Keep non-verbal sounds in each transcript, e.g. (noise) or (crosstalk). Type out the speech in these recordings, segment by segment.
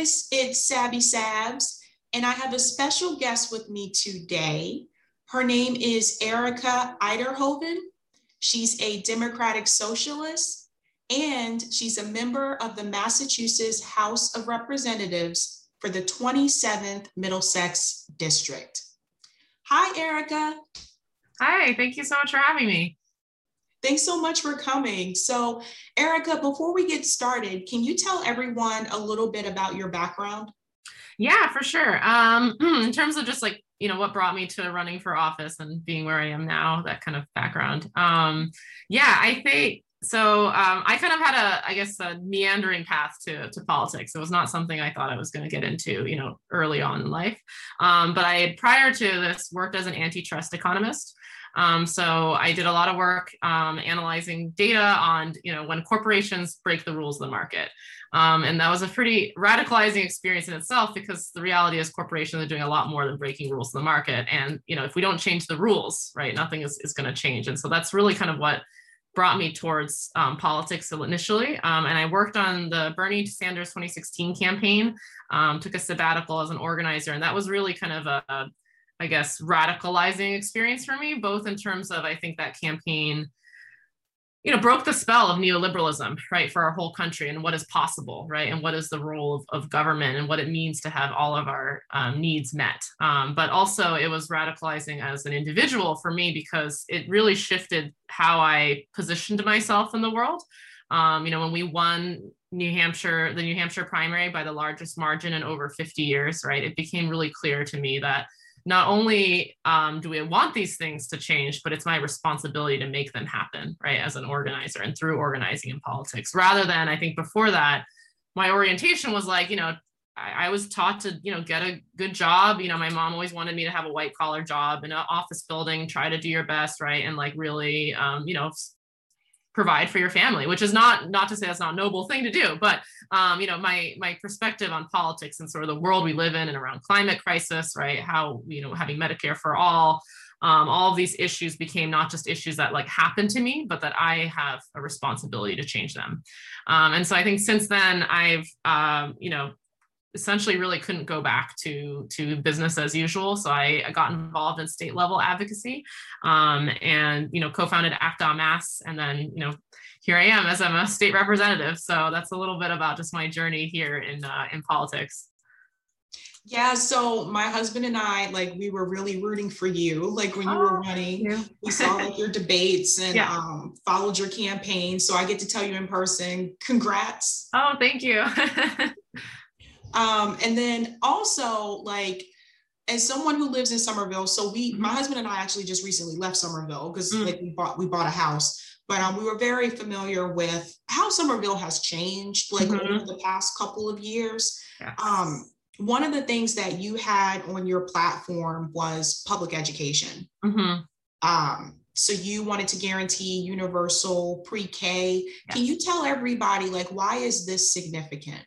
it's Sabby Sabs, and I have a special guest with me today. Her name is Erika Uyterhoeven. She's a Democratic Socialist, and she's a member of the Massachusetts House of Representatives for the 27th Middlesex District. Hi, Erika. Hi, thank you so much for having me. Thanks so much for coming. So, Erika, before we get started, can you tell everyone a little bit about your background? Yeah, for sure. Um, (clears throat) in terms of just like, you know, what brought me to running for office and being where I am now, that kind of background. Um, yeah, I think so. Um, I kind of had a, I guess, a meandering path to, to politics. It was not something I thought I was going to get into, you know, early on in life. Um, but I had prior to this worked as an antitrust economist. Um, so I did a lot of work um, analyzing data on, you know, when corporations break the rules of the market. Um, and that was a pretty radicalizing experience in itself because the reality is corporations are doing a lot more than breaking rules of the market. And, you know, if we don't change the rules, right, nothing is, is going to change. And so that's really kind of what brought me towards um, politics initially. Um, and I worked on the Bernie Sanders 2016 campaign, um, took a sabbatical as an organizer. And that was really kind of a, a I guess, radicalizing experience for me, both in terms of I think that campaign, you know, broke the spell of neoliberalism, right, for our whole country and what is possible, right, and what is the role of, of government and what it means to have all of our um, needs met. Um, but also, it was radicalizing as an individual for me because it really shifted how I positioned myself in the world. Um, you know, when we won New Hampshire, the New Hampshire primary by the largest margin in over 50 years, right, it became really clear to me that not only um, do we want these things to change, but it's my responsibility to make them happen, right, as an organizer and through organizing in politics. Rather than, I think before that, my orientation was like, you know, I, I was taught to, you know, get a good job. You know, my mom always wanted me to have a white collar job in an office building, try to do your best, right, and like really, um, you know, provide for your family which is not not to say that's not a noble thing to do but um, you know my my perspective on politics and sort of the world we live in and around climate crisis right? How you know having medicare for all um, all of these issues became not just issues that like happened to me but that i have a responsibility to change them. Um, and so i think since then i've um, you know essentially really couldn't go back to to business as usual so i, I got involved in state level advocacy um, and you know co-founded Act on Mass and then you know here i am as i'm a state representative so that's a little bit about just my journey here in uh, in politics yeah, so my husband and I, like, we were really rooting for you. Like when you oh, were running, you. we saw like your debates and yeah. um, followed your campaign. So I get to tell you in person, congrats. Oh, thank you. (laughs) Um, and then also like as someone who lives in Somerville, so we, mm-hmm. my husband and I actually just recently left Somerville because mm-hmm. like we bought we bought a house, but um, we were very familiar with how Somerville has changed like mm-hmm. over the past couple of years. Yes. Um, one of the things that you had on your platform was public education. Mm-hmm. Um, so you wanted to guarantee universal pre-K. Yes. Can you tell everybody like why is this significant?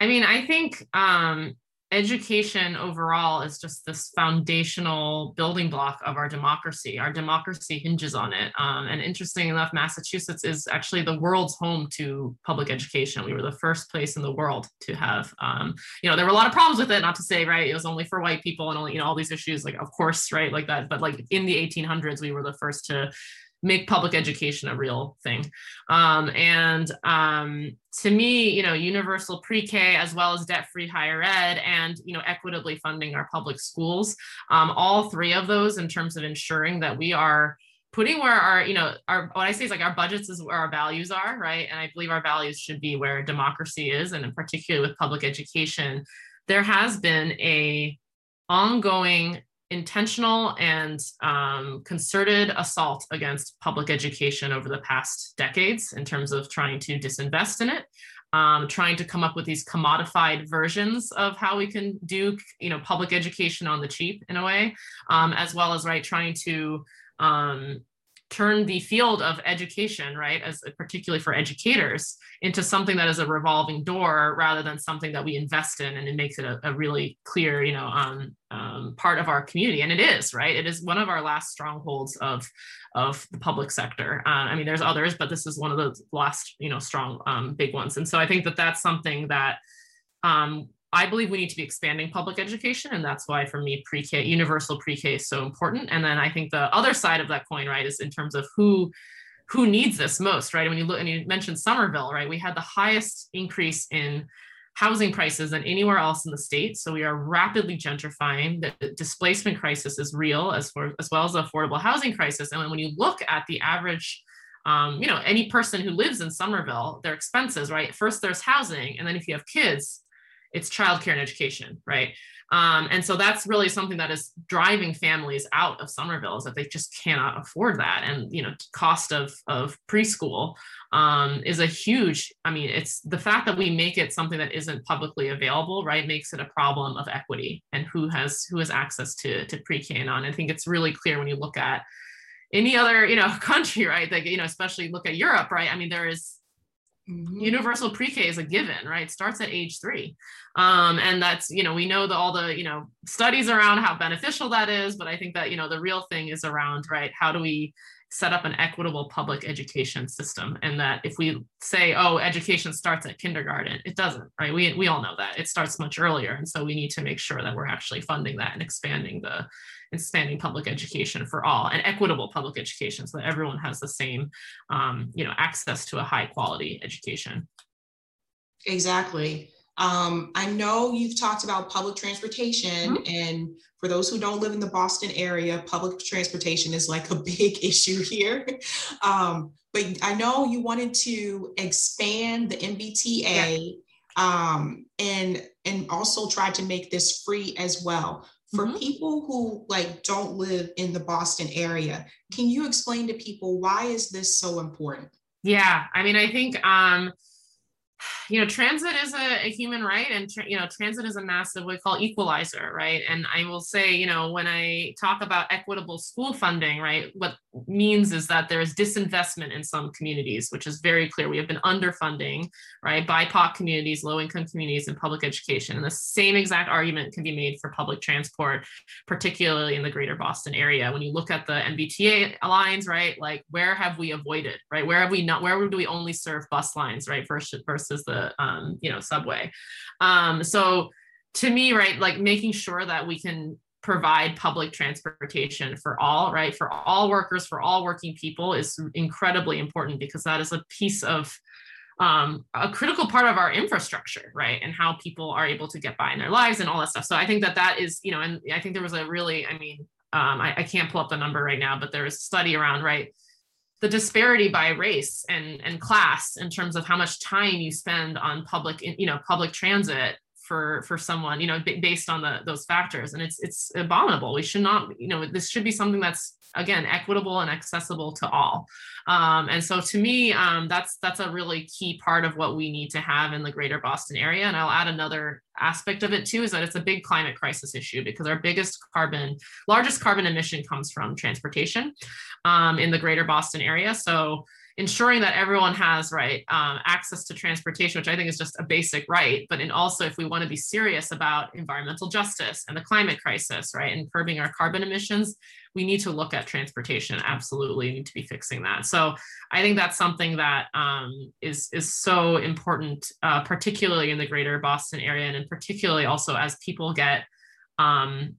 I mean, I think um, education overall is just this foundational building block of our democracy. Our democracy hinges on it. Um, and interesting enough, Massachusetts is actually the world's home to public education. We were the first place in the world to have, um, you know, there were a lot of problems with it, not to say, right, it was only for white people and only, you know, all these issues, like, of course, right, like that. But like in the 1800s, we were the first to make public education a real thing. Um, and um, to me, you know, universal pre-K as well as debt-free higher ed and, you know, equitably funding our public schools, um, all three of those in terms of ensuring that we are putting where our, you know, our, what I say is like our budgets is where our values are, right? And I believe our values should be where democracy is. And in particular with public education, there has been a ongoing intentional and um, concerted assault against public education over the past decades in terms of trying to disinvest in it um, trying to come up with these commodified versions of how we can do you know public education on the cheap in a way um, as well as right trying to um, turn the field of education, right, as particularly for educators, into something that is a revolving door rather than something that we invest in, and it makes it a, a really clear, you know, um, um, part of our community. And it is, right? It is one of our last strongholds of of the public sector. Uh, I mean, there's others, but this is one of the last, you know, strong, um, big ones. And so I think that that's something that um, I believe we need to be expanding public education, and that's why for me pre-K, universal pre-K is so important. And then I think the other side of that coin, right, is in terms of who who needs this most, right? When you look and you mentioned Somerville, right, we had the highest increase in housing prices than anywhere else in the state. So we are rapidly gentrifying. The displacement crisis is real, as for as well as the affordable housing crisis. And when you look at the average um, you know, any person who lives in Somerville, their expenses, right? First, there's housing, and then if you have kids, it's childcare and education, right? Um, and so that's really something that is driving families out of Somerville is that they just cannot afford that. And you know, cost of of preschool um, is a huge. I mean, it's the fact that we make it something that isn't publicly available, right, makes it a problem of equity and who has who has access to to pre-K and on. I think it's really clear when you look at any other you know (laughs) country, right? Like you know, especially look at Europe, right? I mean, there is Mm-hmm. Universal pre-K is a given, right? Starts at age three, um, and that's you know we know the, all the you know studies around how beneficial that is, but I think that you know the real thing is around right how do we set up an equitable public education system? And that if we say oh education starts at kindergarten it doesn't right? We, we all know that. It starts much earlier. And so we need to make sure that we're actually funding that and expanding the expanding public education for all and equitable public education so that everyone has the same um, you know access to a high quality education exactly um, I know you've talked about public transportation, mm-hmm. and for those who don't live in the Boston area, public transportation is like a (laughs) big issue here. Um, but I know you wanted to expand the MBTA yeah. um, and and also try to make this free as well. For mm-hmm. people who like don't live in the Boston area, can you explain to people why is this so important? Yeah, I mean, I think um, you know, transit is a, a human right, and tra- you know, transit is a massive we call equalizer, right? And I will say, you know, when I talk about equitable school funding, right, what means is that there is disinvestment in some communities, which is very clear. We have been underfunding, right, BIPOC communities, low-income communities, in public education, and the same exact argument can be made for public transport, particularly in the Greater Boston area. When you look at the MBTA lines, right, like where have we avoided, right? Where have we not? Where do we only serve bus lines, right, versus versus the um, you know subway. Um, so to me right like making sure that we can provide public transportation for all right for all workers for all working people is incredibly important because that is a piece of um, a critical part of our infrastructure right and how people are able to get by in their lives and all that stuff. So i think that that is you know and i think there was a really i mean um, I, I can't pull up the number right now but there was a study around right the disparity by race and, and class in terms of how much time you spend on public you know public transit for for someone you know b- based on the those factors. And it's it's abominable. We should not you know this should be something that's again equitable and accessible to all. Um, and so to me um, that's that's a really key part of what we need to have in the greater boston area. And i'll add another aspect of it too is that it's a big climate crisis issue because our biggest carbon largest carbon emission comes from transportation um, in the greater boston area. So ensuring that everyone has right um, access to transportation which i think is just a basic right but and also if we want to be serious about environmental justice and the climate crisis right and curbing our carbon emissions we need to look at transportation. Absolutely need to be fixing that. So i think that's something that um, is is so important uh, particularly in the greater boston area and particularly also as people get um,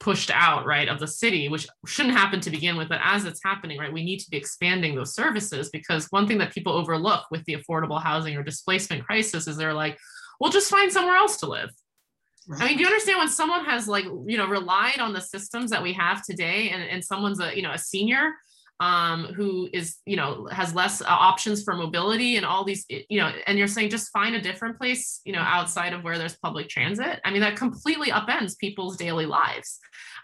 pushed out right of the city which shouldn't happen to begin with but as it's happening right we need to be expanding those services because one thing that people overlook with the affordable housing or displacement crisis is they're like well just find somewhere else to live right. i mean do you understand when someone has like you know relied on the systems that we have today and, and someone's a you know a senior um, who is you know has less uh, options for mobility and all these you know and you're saying just find a different place you know outside of where there's public transit? I mean that completely upends people's daily lives.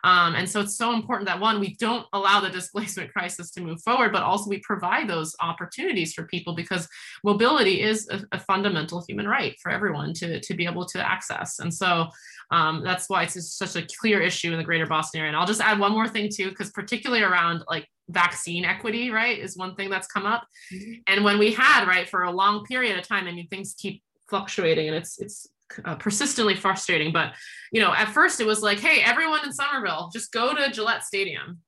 Um, and so it's so important that one we don't allow the displacement (laughs) crisis to move forward but also we provide those opportunities for people because mobility is a, a fundamental human right for everyone to, to be able to access. And so um, that's why it's such a clear issue in the greater boston area. And i'll just add one more thing too because particularly around like vaccine equity, right, is one thing that's come up. Mm-hmm. And when we had, right, for a long period of time, I mean, things keep fluctuating and it's, it's, uh, persistently frustrating. But, you know, at first it was like, hey, everyone in Somerville, just go to Gillette Stadium.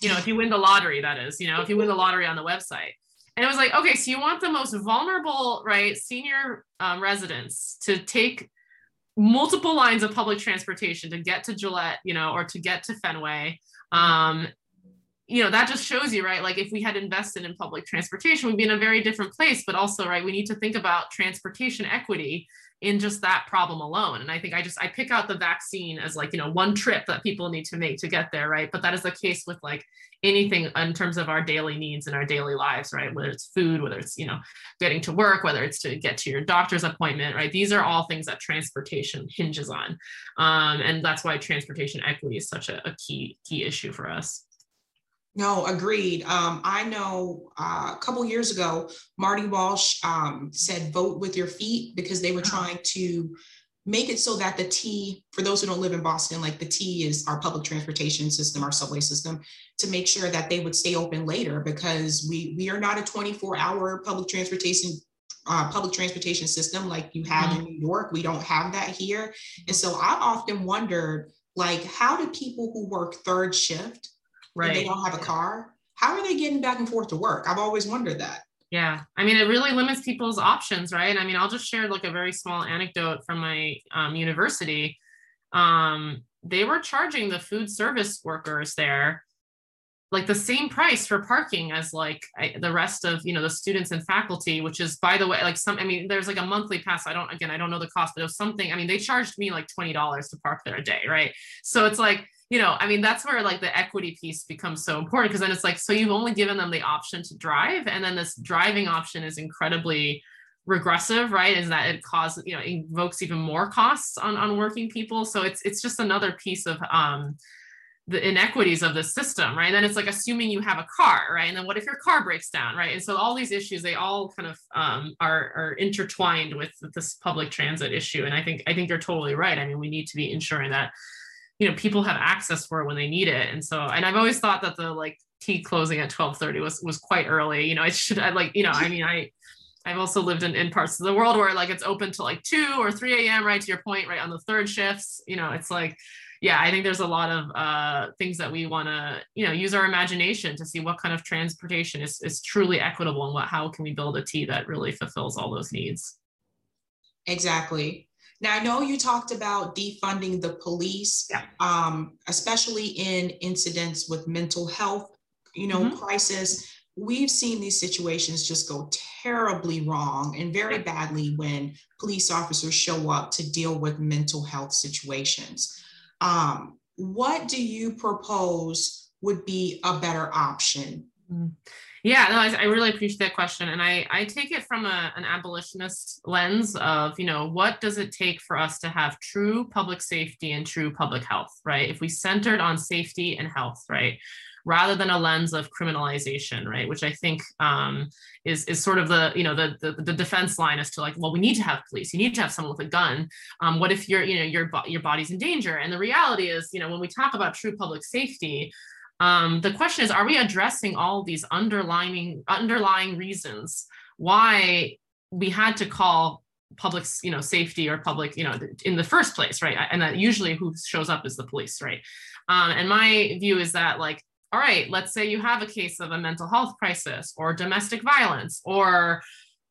You know, if you win the lottery, that is, you know, if you win the lottery on the website. And it was like, okay, so you want the most vulnerable, right, senior um, residents to take multiple lines of public transportation to get to Gillette, you know, or to get to Fenway. Um, you know, that just shows you, right? Like if we had invested in public transportation, we'd be in a very different place. But also, right, we need to think about transportation equity in just that problem alone. And I think I just I pick out the vaccine as like, you know, one trip that people need to make to get there, right? But that is the case with like anything in terms of our daily needs and our daily lives, right? Whether it's food, whether it's, you know, getting to work, whether it's to get to your doctor's appointment, right? These are all things that transportation hinges on. Um, and that's why transportation equity is such a, a key key issue for us. No, agreed. Um, I know uh, a couple years ago, Marty Walsh um, said vote with your feet because they were uh-huh. trying to make it so that the T, for those who don't live in Boston, like the T is our public transportation system, our subway system, to make sure that they would stay open later because we we are not a 24 hour public transportation uh, public transportation system like you have mm-hmm. in New York. We don't have that here. And so I often wondered, like, how do people who work third shift right. they don't have a car, how are they getting back and forth to work? I've always wondered that. Yeah. I mean, it really limits people's options, right? I mean, I'll just share like a very small anecdote from my um, university. Um, they were charging the food service workers there like the same price for parking as like I, the rest of you know the students and faculty which is by the way like some i mean there's like a monthly pass i don't again i don't know the cost but it was something i mean they charged me like $20 to park there a day right so it's like you know, I mean, that's where like the equity piece becomes so important because then it's like, so you've only given them the option to drive, and then this driving option is incredibly regressive, right? Is that it causes, you know, invokes even more costs on on working people. So it's it's just another piece of um the inequities of the system, right? And then it's like assuming you have a car, right? And then what if your car breaks down, right? And so all these issues, they all kind of um, are, are intertwined with this public transit issue. And I think I think you're totally right. I mean, we need to be ensuring that you know people have access for it when they need it. And so and i've always thought that the like T closing at 12:30 was was quite early. You know i should I like you know i mean i i've also lived in, in parts of the world where like it's open to like 2 or 3 a.m right to your point right on the third shifts. You know it's like yeah i think there's a lot of uh, things that we want to you know use our imagination to see what kind of transportation is, is truly equitable and what how can we build a T that really fulfills all those needs. Exactly now, I know you talked about defunding the police, yeah. um, especially in incidents with mental health, you know, mm-hmm. crisis. We've seen these situations just go terribly wrong and very badly when police officers show up to deal with mental health situations. Um, what do you propose would be a better option? Mm-hmm. Yeah, no, I, I, really appreciate that question. And I, I take it from a, an abolitionist lens of, you know, what does it take for us to have true public safety and true public health, right? If we centered on safety and health, right? Rather than a lens of criminalization, right? Which I think um, is, is sort of the, you know, the, the, the defense line as to like, well, we need to have police. You need to have someone with a gun. Um, what if your, you know, your, your body's in danger? And the reality is, you know, when we talk about true public safety, um, the question is, are we addressing all these underlying underlying reasons why we had to call public, you know, safety or public, you know, in the first place, right? And that usually who shows up is the police, right? Um, and my view is that, like, all right, let's say you have a case of a mental health crisis or domestic violence or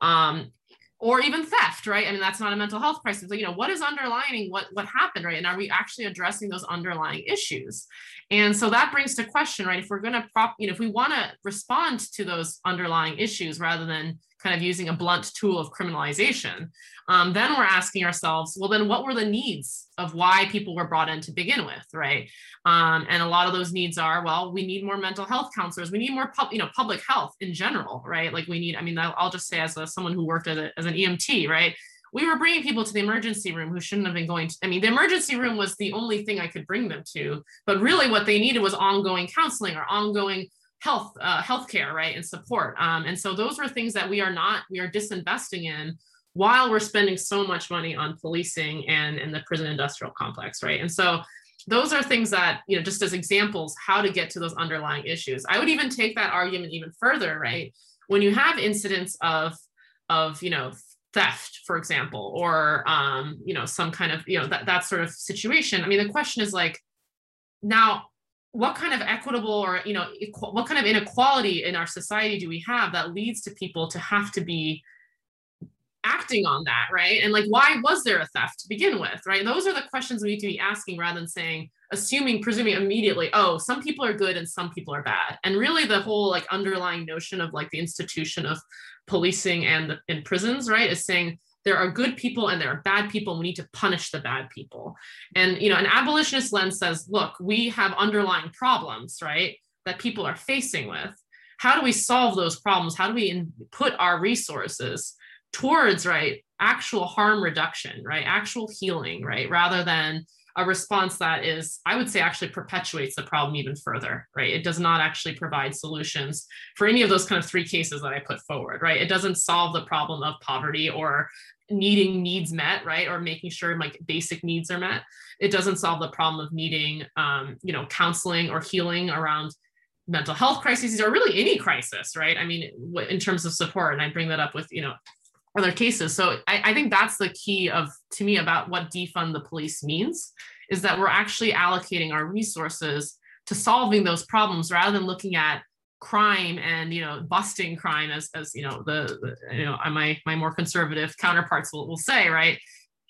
um, or even theft, right? I mean, that's not a mental health crisis. But, you know, what is underlining what what happened, right? And are we actually addressing those underlying issues? And so that brings to question, right? If we're going to prop, you know, if we want to respond to those underlying issues rather than kind of using a blunt tool of criminalization, um, then we're asking ourselves, well, then what were the needs of why people were brought in to begin with, right? Um, and a lot of those needs are, well, we need more mental health counselors, we need more, pub, you know, public health in general, right? Like we need, I mean, I'll just say as a, someone who worked as, a, as an EMT, right? we were bringing people to the emergency room who shouldn't have been going to, I mean, the emergency room was the only thing I could bring them to, but really what they needed was ongoing counseling or ongoing health, uh, healthcare, right, and support. Um, and so those are things that we are not, we are disinvesting in while we're spending so much money on policing and, and the prison industrial complex, right? And so those are things that, you know, just as examples, how to get to those underlying issues. I would even take that argument even further, right? When you have incidents of, of, you know, theft, for example, or um, you know, some kind of you know that that sort of situation. I mean, the question is like, now, what kind of equitable or you know, equ- what kind of inequality in our society do we have that leads to people to have to be acting on that, right? And like, why was there a theft to begin with, right? Those are the questions we need to be asking rather than saying, assuming, presuming immediately, oh, some people are good and some people are bad. And really, the whole like underlying notion of like the institution of policing and in prisons, right, is saying there are good people and there are bad people. and We need to punish the bad people. And you know, an abolitionist lens says, look, we have underlying problems, right, that people are facing with. How do we solve those problems? How do we put our resources towards right actual harm reduction, right, actual healing, right, rather than a response that is, I would say, actually perpetuates the problem even further, right? It does not actually provide solutions for any of those kind of three cases that I put forward, right? It doesn't solve the problem of poverty or needing needs met, right? Or making sure like basic needs are met. It doesn't solve the problem of needing, um, you know, counseling or healing around mental health crises or really any crisis, right? I mean, in terms of support, and I bring that up with, you know, other cases. So I, I think that's the key of to me about what defund the police means is that we're actually allocating our resources to solving those problems rather than looking at crime and you know busting crime as as you know the, the you know my my more conservative counterparts will, will say right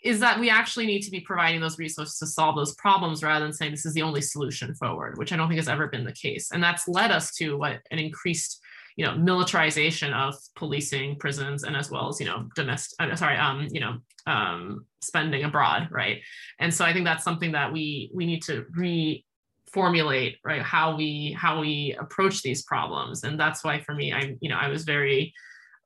is that we actually need to be providing those resources to solve those problems rather than saying this is the only solution forward which i don't think has ever been the case. And that's led us to what an increased you know militarization of policing prisons and as well as you know domestic uh, sorry um you know um spending abroad right? And so i think that's something that we we need to re formulate right how we how we approach these problems. And that's why for me i'm you know i was very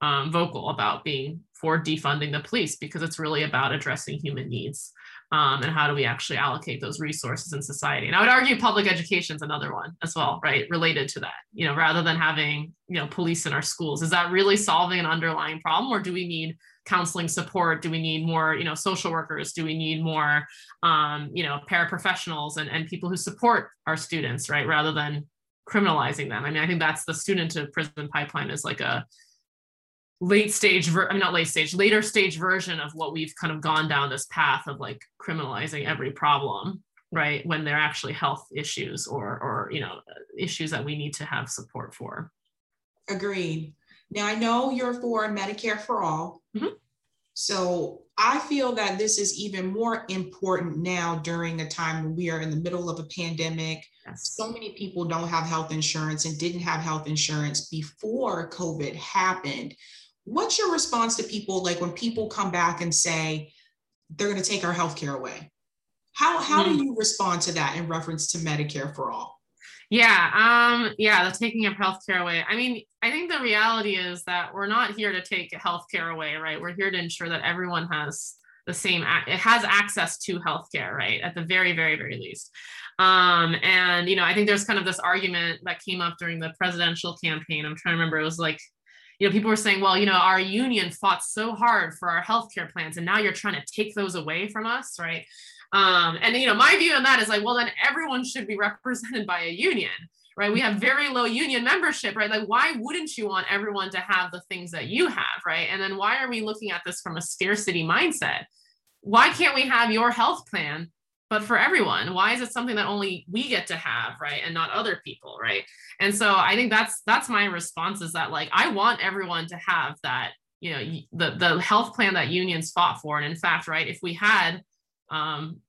um, vocal about being for defunding the police because it's really about addressing human needs um, and how do we actually allocate those resources in society. And i would argue public education is another one as well right related to that you know rather than having you know police in our schools. Is that really solving an underlying problem or do we need counseling support? Do we need more you know social workers? Do we need more um, you know paraprofessionals and, and people who support our students right rather than criminalizing them? I mean i think that's the student to prison pipeline is like a late stage ver- i'm mean, not late stage later stage version of what we've kind of gone down this path of like criminalizing every problem right when they're actually health issues or or you know issues that we need to have support for. Agreed now, I know you're for Medicare for all. Mm-hmm. So I feel that this is even more important now during a time when we are in the middle of a pandemic. Yes. So many people don't have health insurance and didn't have health insurance before COVID happened. What's your response to people like when people come back and say they're going to take our health care away? How, how mm-hmm. do you respond to that in reference to Medicare for all? Yeah, um, yeah, the taking of healthcare away. I mean, I think the reality is that we're not here to take healthcare away, right? We're here to ensure that everyone has the same it has access to healthcare, right? At the very, very, very least. Um, and you know, I think there's kind of this argument that came up during the presidential campaign. I'm trying to remember, it was like, you know, people were saying, well, you know, our union fought so hard for our healthcare plans, and now you're trying to take those away from us, right? Um, and you know, my view on that is like, well, then everyone should be (laughs) represented by a union, right? We have very low union membership, right? Like, why wouldn't you want everyone to have the things that you have, right? And then why are we looking at this from a scarcity mindset? Why can't we have your health plan, but for everyone? Why is it something that only we get to have, right, and not other people, right? And so I think that's that's my response is that like I want everyone to have that you know the the health plan that unions fought for and in fact right if we had um,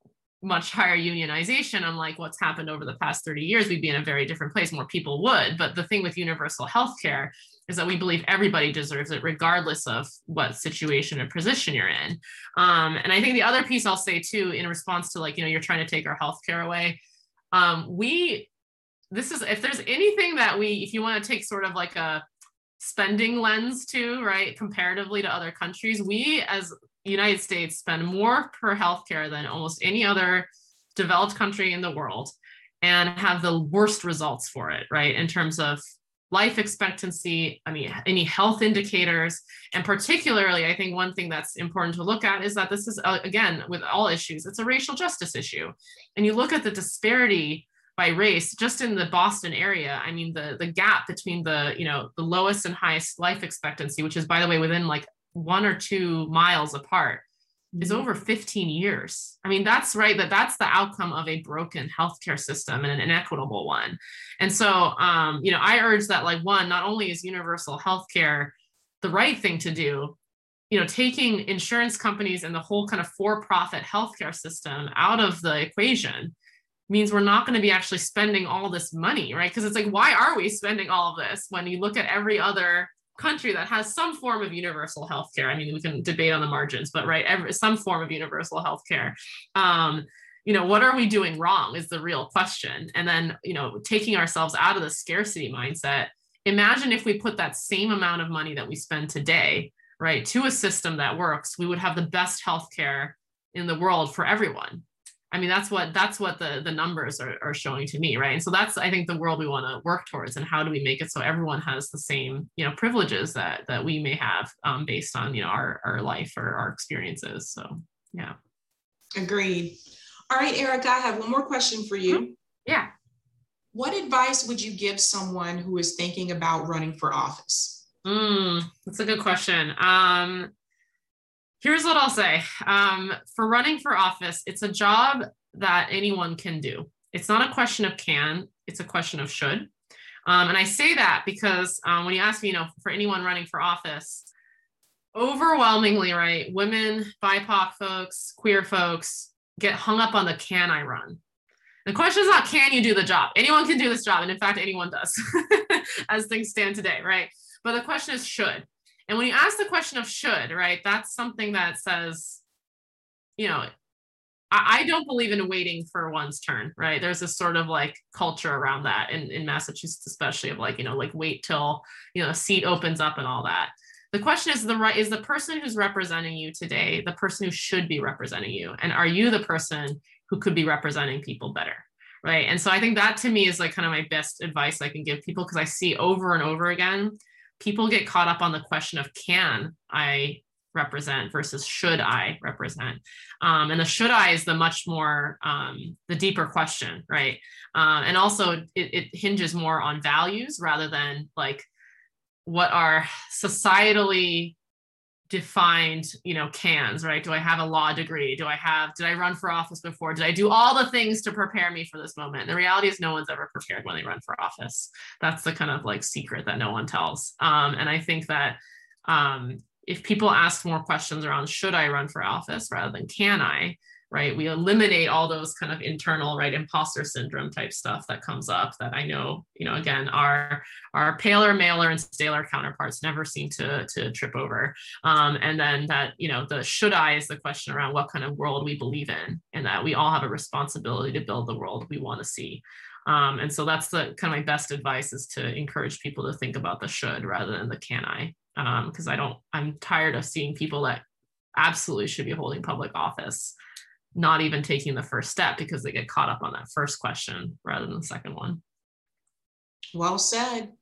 much higher unionization, unlike what's happened over the past 30 years, we'd be in a very different place. More people would. But the thing with universal health care is that we believe everybody deserves it, regardless of what situation or position you're in. Um, and I think the other piece I'll say too, in response to like, you know, you're trying to take our health care away, um, we, this is, if there's anything that we, if you want to take sort of like a, spending lens to right comparatively to other countries we as United States spend more per healthcare than almost any other developed country in the world and have the worst results for it, right? In terms of life expectancy, I mean, any health indicators. And particularly, I think one thing that's important to look at is that this is, uh, again, with all issues, it's a racial justice issue. And you look at the disparity by race just in the boston area i mean the the gap between the you know the lowest and highest life expectancy which is by the way within like one or two miles apart is mm-hmm. over 15 years. I mean, that's right. That that's the outcome of a broken healthcare system and an inequitable one. And so, um, you know, I urge that like one, not only is universal healthcare the right thing to do, you know taking insurance companies and the whole kind of for-profit healthcare system out of the equation means we're not going to be actually spending all this money right because it's like why are we spending all of this when you look at every other country that has some form of universal healthcare i mean we can debate on the margins but right every, some form of universal healthcare um, you know what are we doing wrong is the real question. And then you know taking ourselves out of the scarcity mindset imagine if we put that same amount of money that we spend today right, to a system that works, we would have the best healthcare in the world for everyone. I mean, that's what that's what the the numbers are, are showing to me, right? And so that's I think the world we want to work towards, and how do we make it so everyone has the same you know privileges that that we may have um, based on you know our our life or our experiences. So yeah, agreed. All right, Erika, I have one more question for you. Mm-hmm. Yeah. What advice would you give someone who is thinking about running for office? Mm, that's a good question. Um, here's what I'll say um, for running for office, it's a job that anyone can do. It's not a question of can, it's a question of should. Um, and I say that because um, when you ask me, you know, for anyone running for office, overwhelmingly, right, women, BIPOC folks, queer folks get hung up on the can I run. The question is not can you do the job? Anyone can do this job. And in fact, anyone does (laughs) as things stand today, right? But the question is should. And when you ask the question of should, right, that's something that says, you know, I, I don't believe in waiting for one's turn, right? There's this sort of like culture around that in, in Massachusetts, especially of like, you know, like wait till, you know, a seat opens up and all that. The question is the right is the person who's representing you today the person who should be representing you? And are you the person who could be representing people better? Right. And so I think that to me is like kind of my best advice I can give people because I see over and over again people get caught up on the question of can I represent versus should I represent? Um, and the should I is the much more, um, the deeper question, right? Uh, and also it, it hinges more on values rather than like what are societally defined you know cans right? Do i have a law degree? Do i have did i run for office before? Did i do all the things to prepare me for this moment? And the reality is no one's ever prepared when they run for office. That's the kind of like secret that no one tells. Um, and i think that um, if people ask more questions around should i run for office rather than can i right? We eliminate all those kind of internal right imposter syndrome type stuff that comes up that i know you know again our our paler mailer and staler counterparts never seem to to trip over. Um, and then that you know the should i is the question around what kind of world we believe in and that we all have a responsibility to build the world we want to see. Um, and so that's the kind of my best advice is to encourage people to think about the should rather than the can i. Because um, i don't i'm tired of seeing people that absolutely should be holding public office not even taking the first step because they get caught up on that first question rather than the second one. Well said.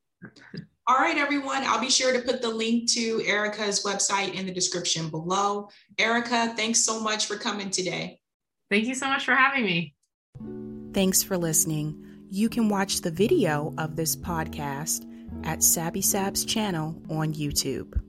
All right, everyone. I'll be sure to put the link to Erika's website in the description below. Erika, thanks so much for coming today. Thank you so much for having me. Thanks for listening. You can watch the video of this podcast at Sabby Sab's channel on YouTube.